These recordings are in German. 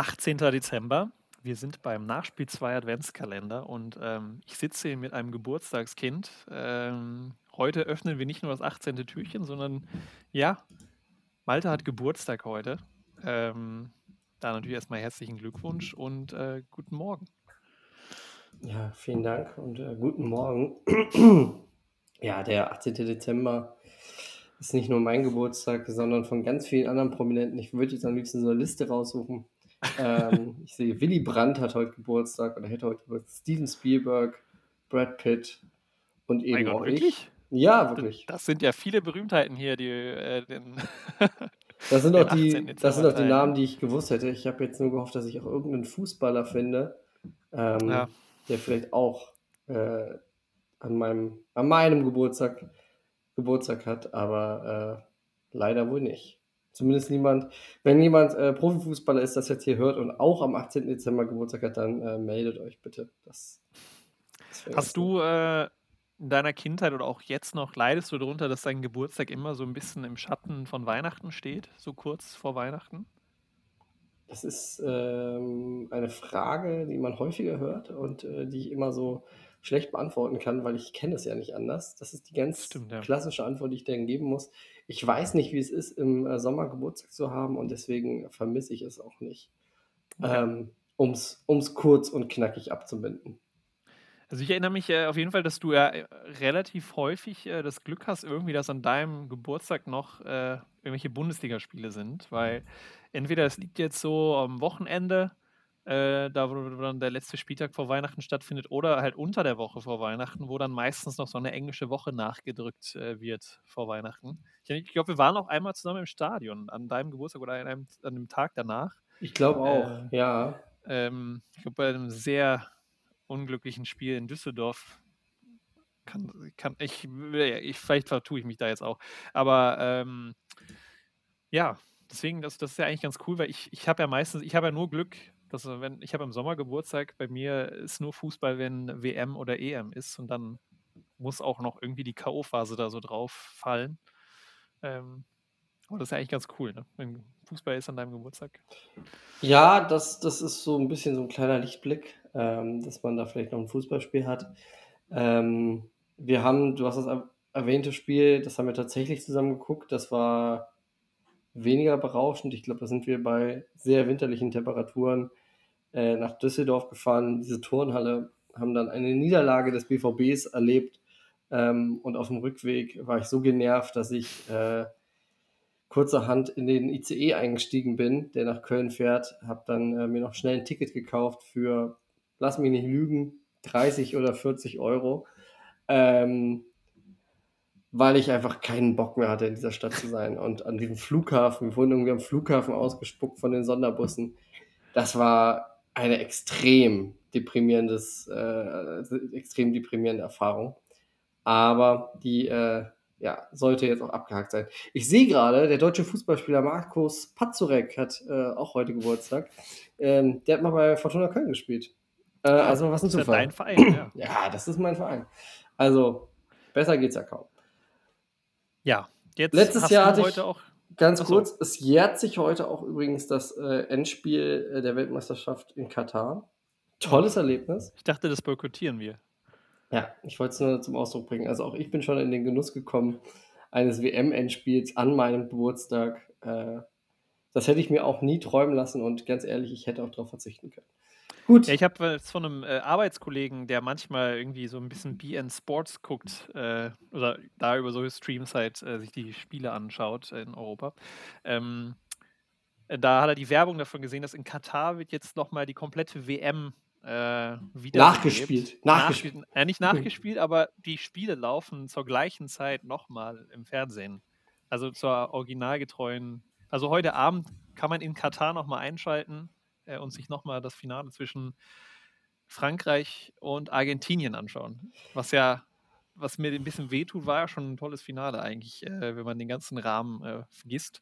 18. Dezember. Wir sind beim Nachspiel 2 Adventskalender und ähm, ich sitze hier mit einem Geburtstagskind. Ähm, heute öffnen wir nicht nur das 18. Türchen, sondern ja, Malte hat Geburtstag heute. Ähm, da natürlich erstmal herzlichen Glückwunsch und äh, guten Morgen. Ja, vielen Dank und äh, guten Morgen. ja, der 18. Dezember ist nicht nur mein Geburtstag, sondern von ganz vielen anderen Prominenten. Ich würde jetzt am liebsten so eine Liste raussuchen. Ähm, ich sehe, Willy Brandt hat heute Geburtstag oder hätte heute Geburtstag. Steven Spielberg, Brad Pitt und eben Gott, auch wirklich? ich. Ja, wirklich. Das sind ja viele Berühmtheiten hier, die äh, den. Das sind, auch die, das sind auch die Namen, die ich gewusst hätte. Ich habe jetzt nur gehofft, dass ich auch irgendeinen Fußballer finde, ähm, ja. der vielleicht auch äh, an, meinem, an meinem Geburtstag Geburtstag hat, aber äh, leider wohl nicht. Zumindest niemand, wenn jemand äh, Profifußballer ist, das jetzt hier hört und auch am 18. Dezember Geburtstag hat, dann äh, meldet euch bitte. Das, das Hast du äh, in deiner Kindheit oder auch jetzt noch, leidest du darunter, dass dein Geburtstag immer so ein bisschen im Schatten von Weihnachten steht, so kurz vor Weihnachten? Das ist ähm, eine Frage, die man häufiger hört und äh, die ich immer so schlecht beantworten kann, weil ich kenne es ja nicht anders. Das ist die ganz Stimmt, ja. klassische Antwort, die ich dann geben muss. Ich weiß nicht, wie es ist, im äh, Sommer Geburtstag zu haben und deswegen vermisse ich es auch nicht. Okay. Ähm, um es kurz und knackig abzubinden. Also ich erinnere mich äh, auf jeden Fall, dass du ja äh, relativ häufig äh, das Glück hast, irgendwie, dass an deinem Geburtstag noch äh, irgendwelche Bundesligaspiele sind, weil entweder es liegt jetzt so am Wochenende äh, da wo dann der letzte Spieltag vor Weihnachten stattfindet, oder halt unter der Woche vor Weihnachten, wo dann meistens noch so eine englische Woche nachgedrückt äh, wird vor Weihnachten. Ich, ich glaube, wir waren auch einmal zusammen im Stadion an deinem Geburtstag oder an einem, an dem Tag danach. Ich glaube auch, äh, ja. Ähm, ich glaube, bei einem sehr unglücklichen Spiel in Düsseldorf kann, kann ich, ich, vielleicht vertue ich mich da jetzt auch. Aber ähm, ja, deswegen, das, das ist ja eigentlich ganz cool, weil ich, ich habe ja meistens, ich habe ja nur Glück, dass wenn ich habe im Sommer Geburtstag, bei mir ist nur Fußball, wenn WM oder EM ist und dann muss auch noch irgendwie die K.O.-Phase da so drauf fallen. Ähm, aber das ist ja eigentlich ganz cool, ne? wenn Fußball ist an deinem Geburtstag. Ja, das, das ist so ein bisschen so ein kleiner Lichtblick, ähm, dass man da vielleicht noch ein Fußballspiel hat. Ähm, wir haben, du hast das erwähnte Spiel, das haben wir tatsächlich zusammen geguckt. Das war weniger berauschend. Ich glaube, da sind wir bei sehr winterlichen Temperaturen äh, nach Düsseldorf gefahren, diese Turnhalle, haben dann eine Niederlage des BVBs erlebt. Ähm, und auf dem Rückweg war ich so genervt, dass ich äh, kurzerhand in den ICE eingestiegen bin, der nach Köln fährt. Habe dann äh, mir noch schnell ein Ticket gekauft für, lass mich nicht lügen, 30 oder 40 Euro. Ähm, weil ich einfach keinen Bock mehr hatte, in dieser Stadt zu sein. Und an diesem Flughafen, wir wurden irgendwie am Flughafen ausgespuckt von den Sonderbussen. Das war eine extrem deprimierendes, äh, extrem deprimierende Erfahrung. Aber die äh, ja, sollte jetzt auch abgehakt sein. Ich sehe gerade, der deutsche Fußballspieler Markus Pazurek hat äh, auch heute Geburtstag. Ähm, der hat mal bei Fortuna Köln gespielt. Äh, also was ein Zufall. Das ist dein Verein, ja. ja, das ist mein Verein. Also besser geht's ja kaum. Ja, jetzt letztes Jahr hatte ich heute auch Ganz Achso. kurz, es jährt sich heute auch übrigens das äh, Endspiel äh, der Weltmeisterschaft in Katar. Tolles Erlebnis. Ich dachte, das boykottieren wir. Ja, ich wollte es nur zum Ausdruck bringen. Also auch ich bin schon in den Genuss gekommen eines WM-Endspiels an meinem Geburtstag. Äh, das hätte ich mir auch nie träumen lassen und ganz ehrlich, ich hätte auch darauf verzichten können. Gut. Ja, ich habe jetzt von einem äh, Arbeitskollegen, der manchmal irgendwie so ein bisschen BN Sports guckt äh, oder da über solche Streams halt äh, sich die Spiele anschaut in Europa. Ähm, da hat er die Werbung davon gesehen, dass in Katar wird jetzt nochmal die komplette WM äh, wieder nachgespielt. Nachgespielt. Nach, äh, nicht nachgespielt, aber die Spiele laufen zur gleichen Zeit nochmal im Fernsehen. Also zur originalgetreuen. Also heute Abend kann man in Katar nochmal einschalten äh, und sich nochmal das Finale zwischen Frankreich und Argentinien anschauen. Was ja, was mir ein bisschen wehtut, war ja schon ein tolles Finale eigentlich, äh, wenn man den ganzen Rahmen äh, vergisst.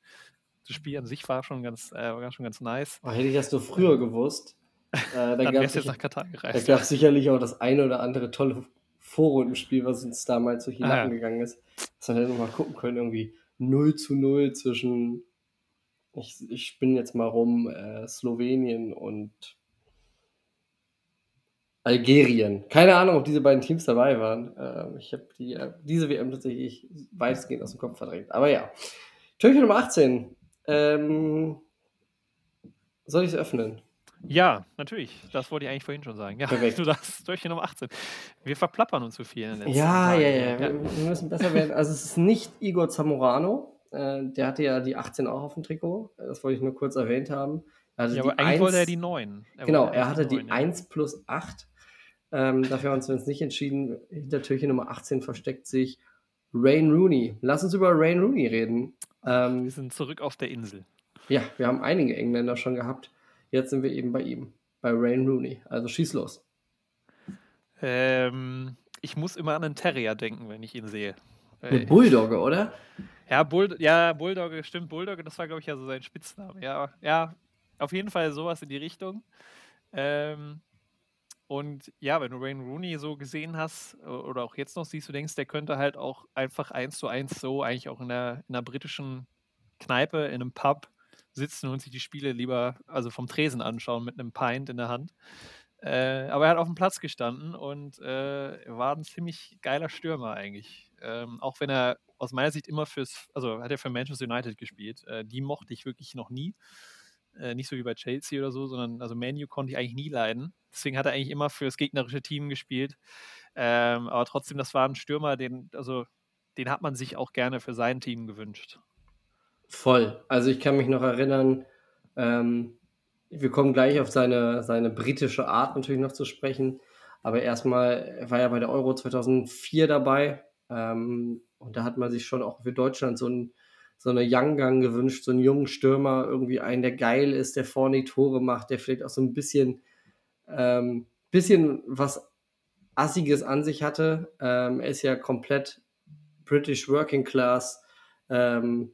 Das Spiel an sich war schon ganz, äh, war schon ganz nice. Oh, hätte ich das nur früher gewusst. Äh, dann dann wärst du jetzt nach Katar gereist. Da gab es sicherlich auch das eine oder andere tolle Vorrundenspiel, was uns damals durch die Lappen ah, ja. gegangen ist. Dass wir dann nochmal gucken können, irgendwie 0 zu 0 zwischen Ich, ich spinne jetzt mal rum, äh, Slowenien und Algerien. Keine Ahnung, ob diese beiden Teams dabei waren. Ähm, ich habe die, äh, diese WM tatsächlich weitestgehend aus dem Kopf verdrängt. Aber ja. Türkei Nummer 18. Ähm, soll ich es öffnen? Ja, natürlich. Das wollte ich eigentlich vorhin schon sagen. Ja, Perfekt. du darfst Türchen Nummer 18. Wir verplappern uns zu viel in den letzten Ja, Tagen. ja, ja, Wir, wir müssen besser werden. Also es ist nicht Igor Zamorano. Äh, der hatte ja die 18 auch auf dem Trikot. Das wollte ich nur kurz erwähnt haben. Er hatte Ja, die aber eigentlich wollte er 1 die 9. Er Genau, er hatte die 9, ja. 1 plus 8. Ähm, dafür haben wir uns nicht entschieden. Hinter Türchen Nummer 18 versteckt sich Rain Rooney. Lass uns über Rain Rooney reden. Wir Ähm, sind zurück auf der Insel. ja, wir haben einige Engländer schon gehabt. Jetzt sind wir eben bei ihm, bei Rain Rooney. Also schieß los. Ähm, ich muss immer an einen Terrier denken, wenn ich ihn sehe. Eine Bulldogge, oder? Ja, Bull, ja, Bulldogge, stimmt, Bulldogge, das war, glaube ich, ja so sein Spitzname. Ja, ja, auf jeden Fall sowas in die Richtung. Ähm, und ja, wenn du Wayne Rooney so gesehen hast oder auch jetzt noch siehst, du denkst, der könnte halt auch einfach eins zu eins so eigentlich auch in der, in der britischen Kneipe, in einem Pub sitzen und sich die Spiele lieber, also vom Tresen anschauen mit einem Pint in der Hand. Äh, aber er hat auf dem Platz gestanden und äh, war ein ziemlich geiler Stürmer eigentlich. Ähm, auch wenn er aus meiner Sicht immer fürs, also hat er für Manchester United gespielt. Äh, die mochte ich wirklich noch nie. Äh, nicht so wie bei Chelsea oder so, sondern also Manu konnte ich eigentlich nie leiden. Deswegen hat er eigentlich immer fürs gegnerische Team gespielt. Ähm, aber trotzdem, das war ein Stürmer, den, also den hat man sich auch gerne für sein Team gewünscht. Voll. Also ich kann mich noch erinnern, ähm, wir kommen gleich auf seine, seine britische Art natürlich noch zu sprechen. Aber erstmal, er war ja bei der Euro 2004 dabei. Ähm, und da hat man sich schon auch für Deutschland so, ein, so eine Young Gun gewünscht, so einen jungen Stürmer, irgendwie einen, der geil ist, der vorne die Tore macht, der vielleicht auch so ein bisschen, ähm, bisschen was Assiges an sich hatte. Ähm, er ist ja komplett British Working Class. Ähm,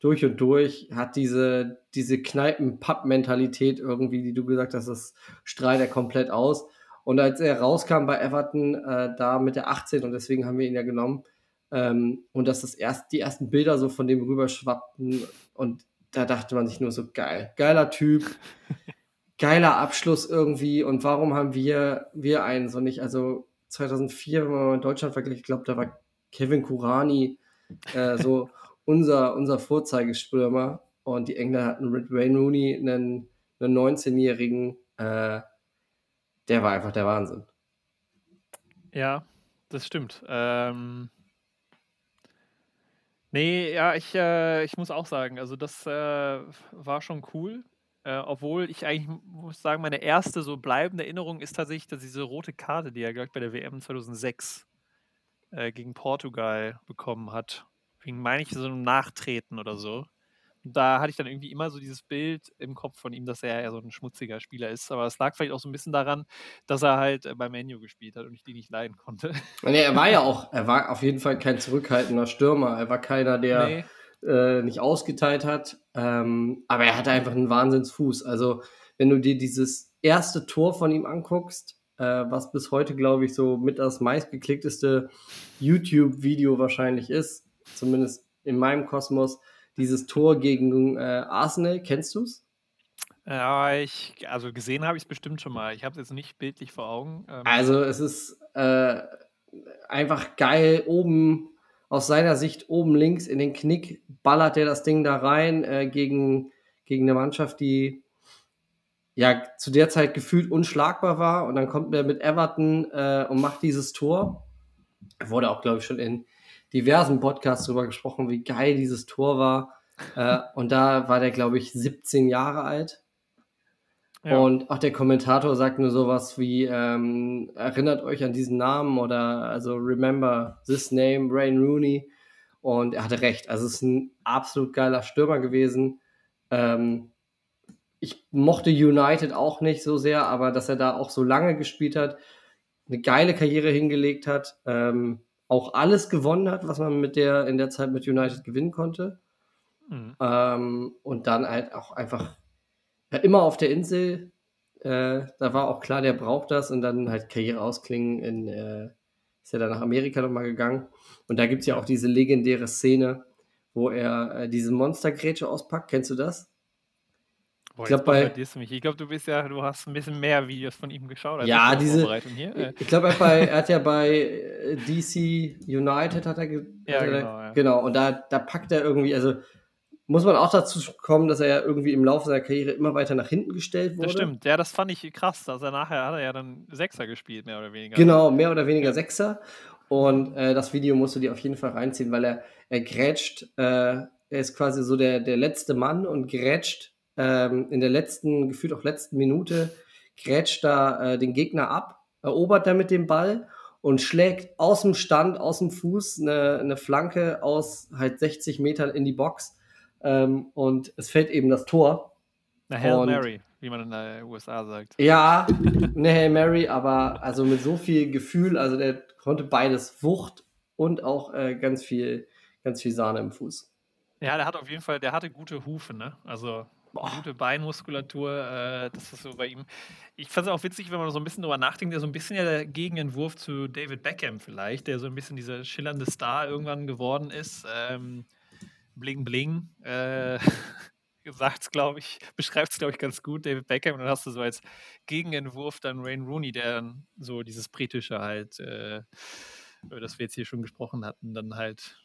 durch und durch, hat diese, diese Kneipen-Pub-Mentalität irgendwie, die du gesagt hast, das strahlt er komplett aus. Und als er rauskam bei Everton, äh, da mit der 18, und deswegen haben wir ihn ja genommen, ähm, und dass das erst, die ersten Bilder so von dem rüberschwappten, und da dachte man sich nur so, geil, geiler Typ, geiler Abschluss irgendwie, und warum haben wir, wir einen so nicht? Also 2004, wenn man mal in Deutschland vergleicht, ich glaube, da war Kevin Kurani äh, so unser, unser Vorzeigestürmer. Und die Engländer hatten mit Wayne Rooney einen, einen 19-Jährigen, äh, der war einfach der Wahnsinn. Ja, das stimmt. Ähm, nee, ja, ich, äh, ich muss auch sagen, also das äh, war schon cool. Äh, obwohl ich eigentlich muss sagen, meine erste so bleibende Erinnerung ist tatsächlich dass diese rote Karte, die er, glaube ich, bei der WM 2006 äh, gegen Portugal bekommen hat. Wegen, meine ich, so einem Nachtreten oder so. Da hatte ich dann irgendwie immer so dieses Bild im Kopf von ihm, dass er ja so ein schmutziger Spieler ist. Aber es lag vielleicht auch so ein bisschen daran, dass er halt äh, beim Menu gespielt hat und ich die nicht leiden konnte. Und er war ja auch, er war auf jeden Fall kein zurückhaltender Stürmer. Er war keiner, der Nee. äh, nicht ausgeteilt hat. Ähm, aber er hatte einfach einen Wahnsinnsfuß. Also, wenn du dir dieses erste Tor von ihm anguckst, äh, was bis heute, glaube ich, so mit das meistgeklickteste YouTube-Video wahrscheinlich ist, zumindest in meinem Kosmos, dieses Tor gegen äh, Arsenal, kennst du es? Ja, ich, also gesehen habe ich es bestimmt schon mal. Ich habe es jetzt nicht bildlich vor Augen. Ähm, Also es ist äh, einfach geil. Oben aus seiner Sicht oben links in den Knick ballert er das Ding da rein äh, gegen, gegen eine Mannschaft, die ja zu der Zeit gefühlt unschlagbar war. Und dann kommt er mit Everton äh, und macht dieses Tor. Wurde auch, glaube ich, schon in diversen Podcasts darüber gesprochen, wie geil dieses Tor war. Äh, und da war der, glaube ich, 17 Jahre alt. ja. Und auch der Kommentator sagt nur sowas wie, ähm, erinnert euch an diesen Namen oder also remember this name, Rain Rooney. Und er hatte recht. Also es ist ein absolut geiler Stürmer gewesen. Ähm, ich mochte United auch nicht so sehr, aber dass er da auch so lange gespielt hat, eine geile Karriere hingelegt hat, ähm, auch alles gewonnen hat, was man mit der in der Zeit mit United gewinnen konnte. Mhm. Ähm, und dann halt auch einfach ja, immer auf der Insel. Äh, da war auch klar, der braucht das und dann halt Karriere ausklingen. In, äh, ist ja dann nach Amerika nochmal gegangen. Und da gibt es ja auch diese legendäre Szene, wo er äh, diese Monstergrätsche auspackt. Kennst du das? Boah, Ich glaube, bei, du mich. Ich glaube, du bist ja, du hast ein bisschen mehr Videos von ihm geschaut als ich ja, diese, Vorbereitung hier. Ich glaube, er, hat er ja bei äh, DC United hat er, Ja, hat er genau, ja. genau, und da, da packt er irgendwie, also muss man auch dazu kommen, dass er ja irgendwie im Laufe seiner Karriere immer weiter nach hinten gestellt wurde. das stimmt. Ja, das fand ich krass. Also nachher hat er ja dann Sechser gespielt, mehr oder weniger. Genau, mehr oder weniger Sechser. Und äh, das Video musst du dir auf jeden Fall reinziehen, weil er, er grätscht, äh, er ist quasi so der, der letzte Mann und grätscht ähm, in der letzten, gefühlt auch letzten Minute, grätscht da äh, den Gegner ab, erobert damit den Ball und schlägt aus dem Stand, aus dem Fuß eine, eine Flanke aus halt 60 Metern in die Box. Ähm, und es fällt eben das Tor. Eine Hail Und- Mary, wie man in den USA sagt. Ja, eine Hail Mary, aber also mit so viel Gefühl, also der konnte beides Wucht und auch äh, ganz viel, ganz viel Sahne im Fuß. Ja, der hat auf jeden Fall, der hatte gute Hufe, ne? Also gute Beinmuskulatur, äh, das ist so bei ihm. Ich fand es auch witzig, wenn man so ein bisschen drüber nachdenkt, der so ein bisschen ja der Gegenentwurf zu David Beckham vielleicht, der so ein bisschen dieser schillernde Star irgendwann geworden ist. Ähm, bling Bling, äh, sagt es, glaube ich, beschreibt es, glaube ich, ganz gut, David Beckham. Und dann hast du so als Gegenentwurf dann Wayne Rooney, der dann so dieses britische halt, äh, über das wir jetzt hier schon gesprochen hatten, dann halt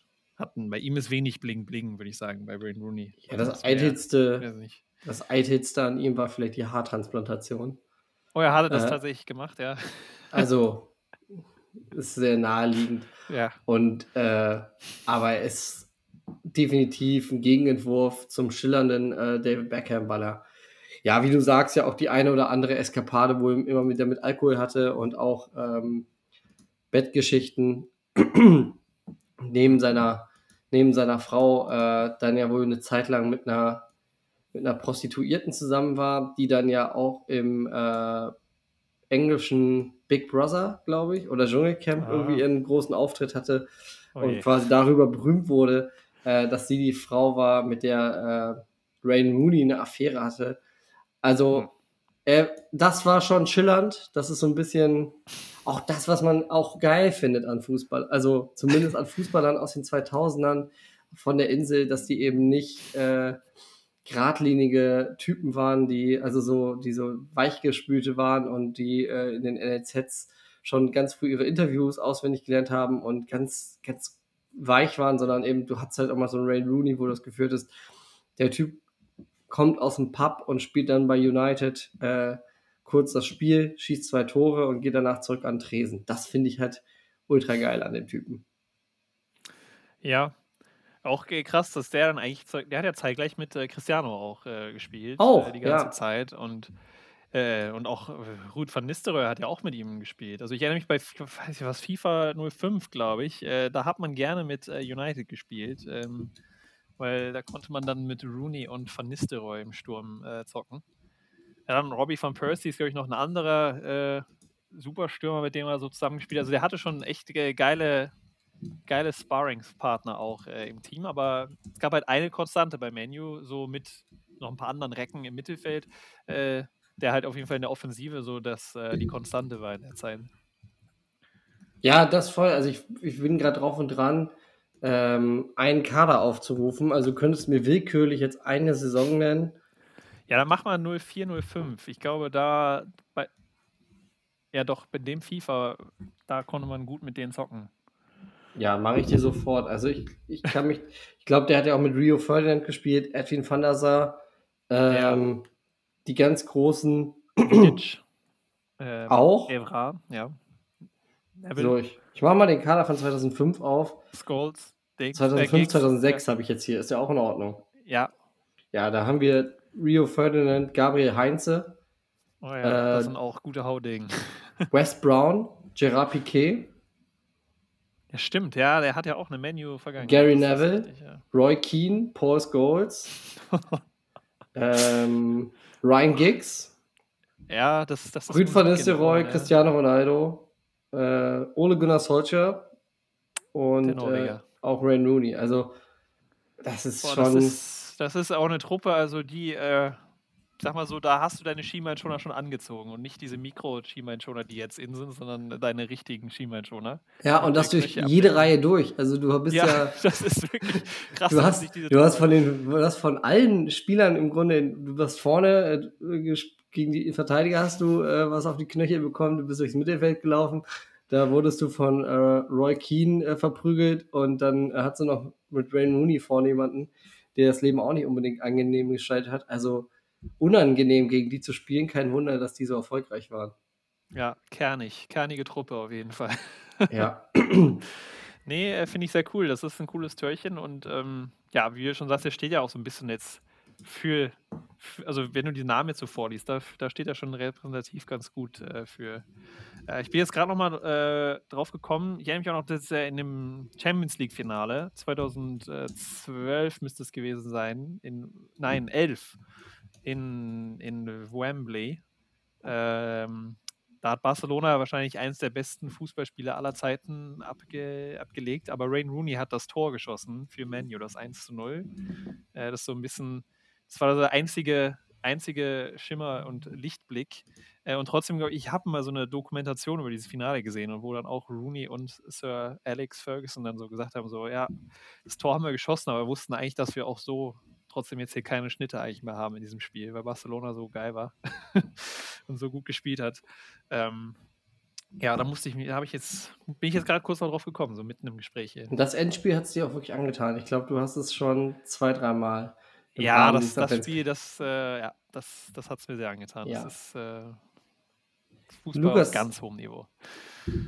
hatten. Bei ihm ist wenig Bling Bling, würde ich sagen, bei Wayne Rooney. Ja, das Eitelste, das Eitelste an ihm war vielleicht die Haartransplantation. Oh, er hatte das Äh. tatsächlich gemacht, ja. Also ist sehr naheliegend. Ja, Und äh, aber er ist definitiv ein Gegenentwurf zum schillernden äh, David Beckham, weil er, ja, wie du sagst, ja auch die eine oder andere Eskapade, wo er immer wieder mit Alkohol hatte und auch ähm, Bettgeschichten neben seiner, neben seiner Frau äh, dann ja wohl eine Zeit lang mit einer, mit einer Prostituierten zusammen war, die dann ja auch im äh, englischen Big Brother, glaube ich, oder Dschungelcamp Ah. irgendwie ihren großen Auftritt hatte oh und quasi darüber berühmt wurde, äh, dass sie die Frau war, mit der äh, Rain Rooney eine Affäre hatte. Also, Hm. Äh, das war schon schillernd. Das ist so ein bisschen auch das, was man auch geil findet an Fußball. Also, zumindest an Fußballern aus den 2000ern von der Insel, dass die eben nicht äh, geradlinige Typen waren, die also so, die so weichgespülte waren und die äh, in den NLZs schon ganz früh ihre Interviews auswendig gelernt haben und ganz, ganz weich waren, sondern eben, du hattest halt auch mal so einen Ray Rooney, wo du das geführt hast, der Typ kommt aus dem Pub und spielt dann bei United äh, kurz das Spiel, schießt zwei Tore und geht danach zurück an Tresen. Das finde ich halt ultra geil an dem Typen. Ja. Auch krass, dass der dann eigentlich, der hat ja zeitgleich mit äh, Cristiano auch äh, gespielt. Auch, äh, die ganze ja. Zeit. Und, äh, und auch äh, Ruud van Nistelrooy hat ja auch mit ihm gespielt. Also ich erinnere mich bei, weiß ich was, FIFA 05, glaube ich, äh, da hat man gerne mit äh, United gespielt. Ähm, weil da konnte man dann mit Rooney und Van Nistelrooy im Sturm äh, zocken. Ja, dann Robbie van Persie ist, glaube ich, noch ein anderer äh, Superstürmer, mit dem er so zusammengespielt hat. Also der hatte schon echt äh, geile, geile Sparringspartner auch äh, im Team, aber es gab halt eine Konstante bei Menu, so mit noch ein paar anderen Recken im Mittelfeld, äh, der halt auf jeden Fall in der Offensive so dass äh, die Konstante war in der Zeit. Ja, das voll. Also ich, ich bin gerade drauf und dran, ähm, einen Kader aufzurufen. Also du könntest mir willkürlich jetzt eine Saison nennen. Ja, dann mach mal 0405. Ich glaube, da bei ja doch, bei dem FIFA, da konnte man gut mit denen zocken. Ja, mache ich dir sofort. Also ich, ich kann mich, ich glaube, der hat ja auch mit Rio Ferdinand gespielt, Edwin van der Sar, ähm, die ganz großen Vidic, ähm, auch. Evra, ja. Neville, So, ich, ich mache mal den Kader von 2005 auf. Scholes, Diggs, 2005, äh, Giggs, 2006 habe ich jetzt hier. Ist ja auch in Ordnung. Ja, Ja, da haben wir Rio Ferdinand, Gabriel Heinze, oh ja das Äh, sind auch gute Haudegen. Wes Brown, Gerard Piquet, Ja, stimmt, ja, der hat ja auch eine Menu-Vergangenheit. Gary das ist Neville. richtig, ja. Roy Keane, Paul Scholes, ähm, Ryan Giggs, Ja, das, das ist Rüd van Nistelrooy, ja. Cristiano Ronaldo, äh, Ole Gunnar Solskjaer und äh, auch Ray Rooney. Also, das ist Boah, schon. das, ist, das ist auch eine Truppe, also die, äh, sag mal so, da hast du deine Schienbeinschoner schon angezogen und nicht diese Mikro-Schienbeinschoner, die jetzt in sind, sondern deine richtigen Schienbeinschoner. Ja, und das durch jede Reihe durch. Also du bist ja, ja das ist wirklich krass. Du hast, du hast von den, du hast von allen Spielern im Grunde, du warst vorne äh, gegen die Verteidiger hast du äh, was auf die Knöchel bekommen, du bist durchs Mittelfeld gelaufen. Da wurdest du von äh, Roy Keane äh, verprügelt und dann hat sie noch mit Rain Mooney vorne jemanden, der das Leben auch nicht unbedingt angenehm gestaltet hat. Also unangenehm gegen die zu spielen. Kein Wunder, dass die so erfolgreich waren. Ja, kernig. Kernige Truppe auf jeden Fall. Ja. nee, äh, finde ich sehr cool. Das ist ein cooles Törchen und ähm, ja, wie du schon sagst, der steht ja auch so ein bisschen jetzt für, also wenn du die Namen jetzt so vorliest, da, da steht er schon repräsentativ ganz gut äh, für. Äh, ich bin jetzt gerade nochmal äh, drauf gekommen, ich erinnere mich auch noch, dass er in dem Champions League-Finale 2012 müsste es gewesen sein, in, nein, 11 in, in Wembley. Ähm, da hat Barcelona wahrscheinlich eines der besten Fußballspieler aller Zeiten abge abgelegt, aber Rain Rooney hat das Tor geschossen für Menu, das 1 zu 0. Äh, das ist so ein bisschen das war der einzige, einzige Schimmer und Lichtblick. Äh, und trotzdem, glaube ich, habe mal so eine Dokumentation über dieses Finale gesehen und wo dann auch Rooney und Sir Alex Ferguson dann so gesagt haben: so, ja, das Tor haben wir geschossen, aber wir wussten eigentlich, dass wir auch so trotzdem jetzt hier keine Schnitte eigentlich mehr haben in diesem Spiel, weil Barcelona so geil war und so gut gespielt hat. Ähm, ja, da musste ich da habe ich jetzt, bin ich jetzt gerade kurz darauf gekommen, so mitten im Gespräch. Hier. Das Endspiel hat es dir auch wirklich angetan. Ich glaube, du hast es schon zwei, dreimal ja, das, das Spiel, das, äh, ja, das, das hat es mir sehr angetan. Ja. Das ist äh, Fußball Lukas, auf ganz hohem Niveau.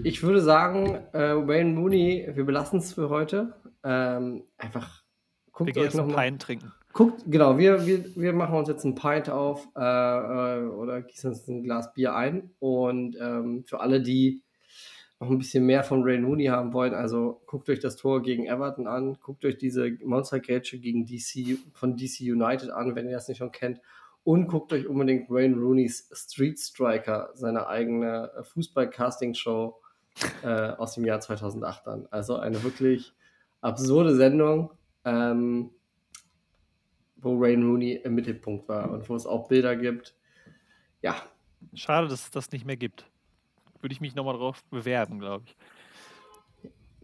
Ich würde sagen, äh, Wayne Mooney, wir belassen es für heute. Ähm, einfach guckt wir euch noch mal. trinken. Guckt, genau, wir, wir, wir machen uns jetzt ein Pint auf äh, äh, oder gießen uns ein Glas Bier ein. Und ähm, für alle, die noch ein bisschen mehr von Ray Mooney haben wollen, also guckt euch das Tor gegen Everton an, guckt euch diese Monster Gage gegen DC von DC United an, wenn ihr das nicht schon kennt. Und guckt euch unbedingt Wayne Rooney's Street Striker, seine eigene Fußball-Casting-Show äh, aus dem Jahr 2008 an. Also eine wirklich absurde Sendung, ähm, wo Wayne Rooney im Mittelpunkt war und wo es auch Bilder gibt. Ja. Schade, dass es das nicht mehr gibt würde ich mich nochmal drauf bewerben, glaube ich.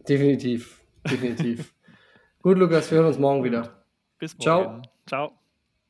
Definitiv, definitiv. Gut, Lukas, wir hören uns morgen wieder. Bis morgen. Ciao. Ciao.